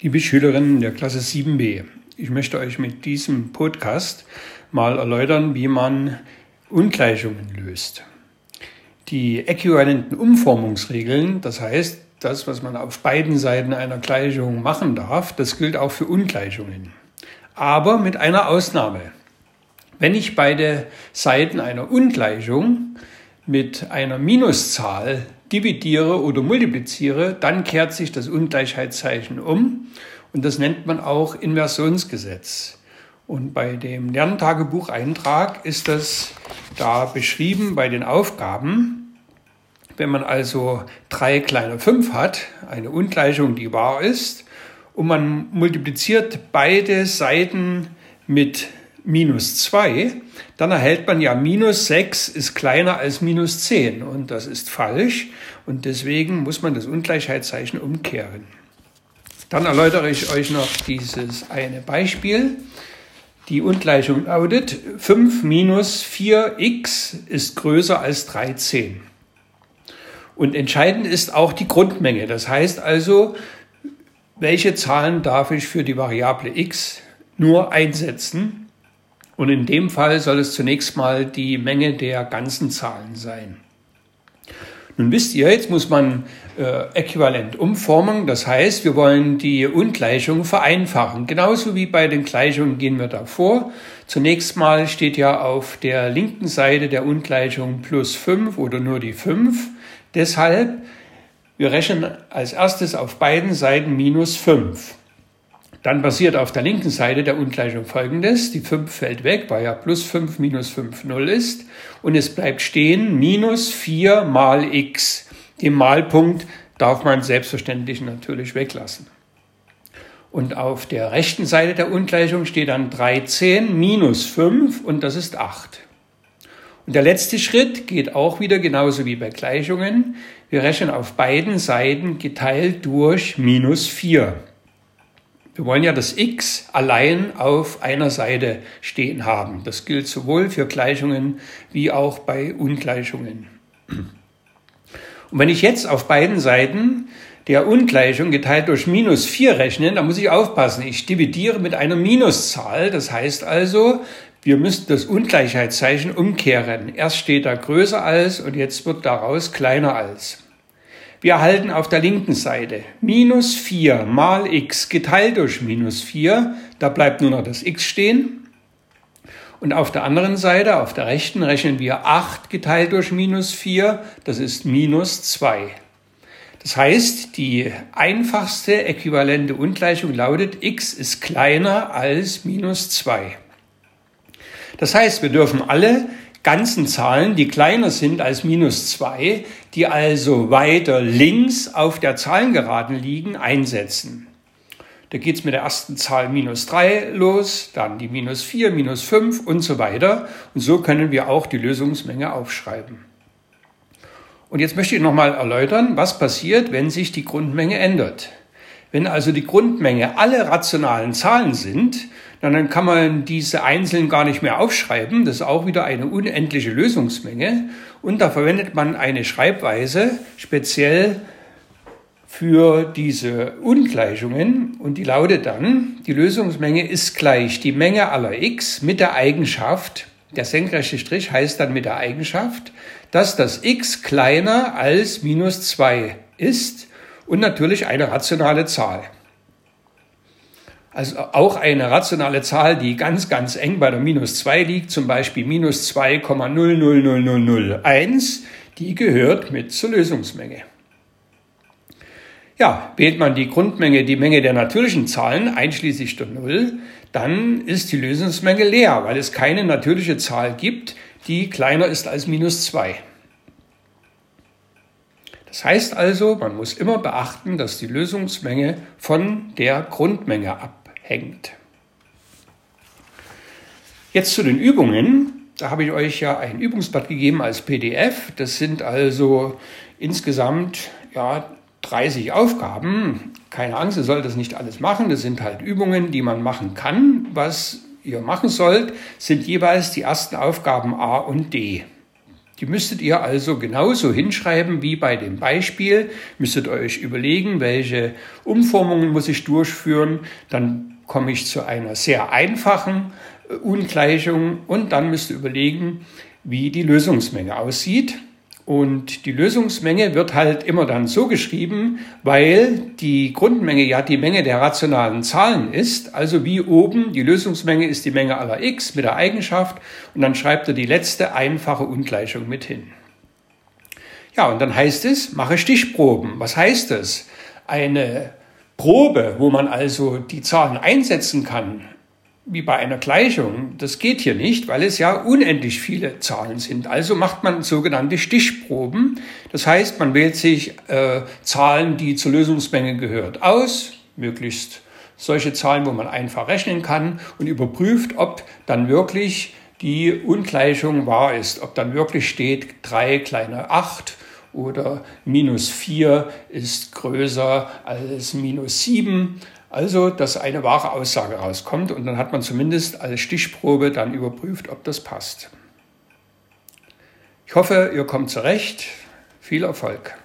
Liebe Schülerinnen der Klasse 7b, ich möchte euch mit diesem Podcast mal erläutern, wie man Ungleichungen löst. Die äquivalenten Umformungsregeln, das heißt, das, was man auf beiden Seiten einer Gleichung machen darf, das gilt auch für Ungleichungen. Aber mit einer Ausnahme. Wenn ich beide Seiten einer Ungleichung mit einer Minuszahl dividiere oder multipliziere, dann kehrt sich das Ungleichheitszeichen um und das nennt man auch Inversionsgesetz. Und bei dem Lerntagebucheintrag ist das da beschrieben bei den Aufgaben. Wenn man also drei kleine fünf hat, eine Ungleichung, die wahr ist, und man multipliziert beide Seiten mit minus 2, dann erhält man ja minus 6 ist kleiner als minus 10 und das ist falsch und deswegen muss man das Ungleichheitszeichen umkehren. Dann erläutere ich euch noch dieses eine Beispiel. Die Ungleichung lautet 5 minus 4x ist größer als 13. Und entscheidend ist auch die Grundmenge. Das heißt also, welche Zahlen darf ich für die Variable x nur einsetzen? Und in dem Fall soll es zunächst mal die Menge der ganzen Zahlen sein. Nun wisst ihr, jetzt muss man äh, äquivalent umformen. Das heißt, wir wollen die Ungleichung vereinfachen. Genauso wie bei den Gleichungen gehen wir davor. Zunächst mal steht ja auf der linken Seite der Ungleichung plus 5 oder nur die 5. Deshalb, wir rechnen als erstes auf beiden Seiten minus 5. Dann passiert auf der linken Seite der Ungleichung folgendes. Die 5 fällt weg, weil ja plus 5 minus 5 0 ist. Und es bleibt stehen minus 4 mal x. Den Malpunkt darf man selbstverständlich natürlich weglassen. Und auf der rechten Seite der Ungleichung steht dann 13 minus 5 und das ist 8. Und der letzte Schritt geht auch wieder genauso wie bei Gleichungen. Wir rechnen auf beiden Seiten geteilt durch minus 4. Wir wollen ja das x allein auf einer Seite stehen haben. Das gilt sowohl für Gleichungen wie auch bei Ungleichungen. Und wenn ich jetzt auf beiden Seiten der Ungleichung geteilt durch minus 4 rechne, dann muss ich aufpassen. Ich dividiere mit einer Minuszahl. Das heißt also, wir müssen das Ungleichheitszeichen umkehren. Erst steht da größer als und jetzt wird daraus kleiner als. Wir erhalten auf der linken Seite minus 4 mal x geteilt durch minus 4. Da bleibt nur noch das x stehen. Und auf der anderen Seite, auf der rechten, rechnen wir 8 geteilt durch minus 4. Das ist minus 2. Das heißt, die einfachste äquivalente Ungleichung lautet, x ist kleiner als minus 2. Das heißt, wir dürfen alle ganzen Zahlen, die kleiner sind als minus 2, die also weiter links auf der Zahlengeraden liegen, einsetzen. Da geht es mit der ersten Zahl minus 3 los, dann die minus 4, minus 5 und so weiter. Und so können wir auch die Lösungsmenge aufschreiben. Und jetzt möchte ich nochmal erläutern, was passiert, wenn sich die Grundmenge ändert. Wenn also die Grundmenge alle rationalen Zahlen sind, dann kann man diese einzeln gar nicht mehr aufschreiben. Das ist auch wieder eine unendliche Lösungsmenge. Und da verwendet man eine Schreibweise speziell für diese Ungleichungen und die lautet dann, die Lösungsmenge ist gleich die Menge aller x mit der Eigenschaft, der senkrechte Strich heißt dann mit der Eigenschaft, dass das x kleiner als minus 2 ist und natürlich eine rationale Zahl. Also auch eine rationale Zahl, die ganz, ganz eng bei der minus 2 liegt, zum Beispiel minus 2,000001, die gehört mit zur Lösungsmenge. Ja, wählt man die Grundmenge, die Menge der natürlichen Zahlen, einschließlich der Null, dann ist die Lösungsmenge leer, weil es keine natürliche Zahl gibt, die kleiner ist als minus 2. Das heißt also, man muss immer beachten, dass die Lösungsmenge von der Grundmenge ab hängt. Jetzt zu den Übungen. Da habe ich euch ja ein Übungsblatt gegeben als PDF. Das sind also insgesamt ja, 30 Aufgaben. Keine Angst, ihr sollt das nicht alles machen. Das sind halt Übungen, die man machen kann. Was ihr machen sollt, sind jeweils die ersten Aufgaben A und D. Die müsstet ihr also genauso hinschreiben wie bei dem Beispiel. Müsstet euch überlegen, welche Umformungen muss ich durchführen. Dann komme ich zu einer sehr einfachen äh, Ungleichung und dann müsst ihr überlegen, wie die Lösungsmenge aussieht. Und die Lösungsmenge wird halt immer dann so geschrieben, weil die Grundmenge ja die Menge der rationalen Zahlen ist. Also wie oben, die Lösungsmenge ist die Menge aller x mit der Eigenschaft und dann schreibt er die letzte einfache Ungleichung mit hin. Ja, und dann heißt es, mache Stichproben. Was heißt das? Eine Probe, wo man also die Zahlen einsetzen kann, wie bei einer Gleichung. Das geht hier nicht, weil es ja unendlich viele Zahlen sind. Also macht man sogenannte Stichproben. Das heißt, man wählt sich äh, Zahlen, die zur Lösungsmenge gehört, aus, möglichst solche Zahlen, wo man einfach rechnen kann und überprüft, ob dann wirklich die Ungleichung wahr ist, ob dann wirklich steht 3 kleiner 8 oder minus 4 ist größer als minus 7 also, dass eine wahre Aussage rauskommt und dann hat man zumindest als Stichprobe dann überprüft, ob das passt. Ich hoffe, ihr kommt zurecht. Viel Erfolg.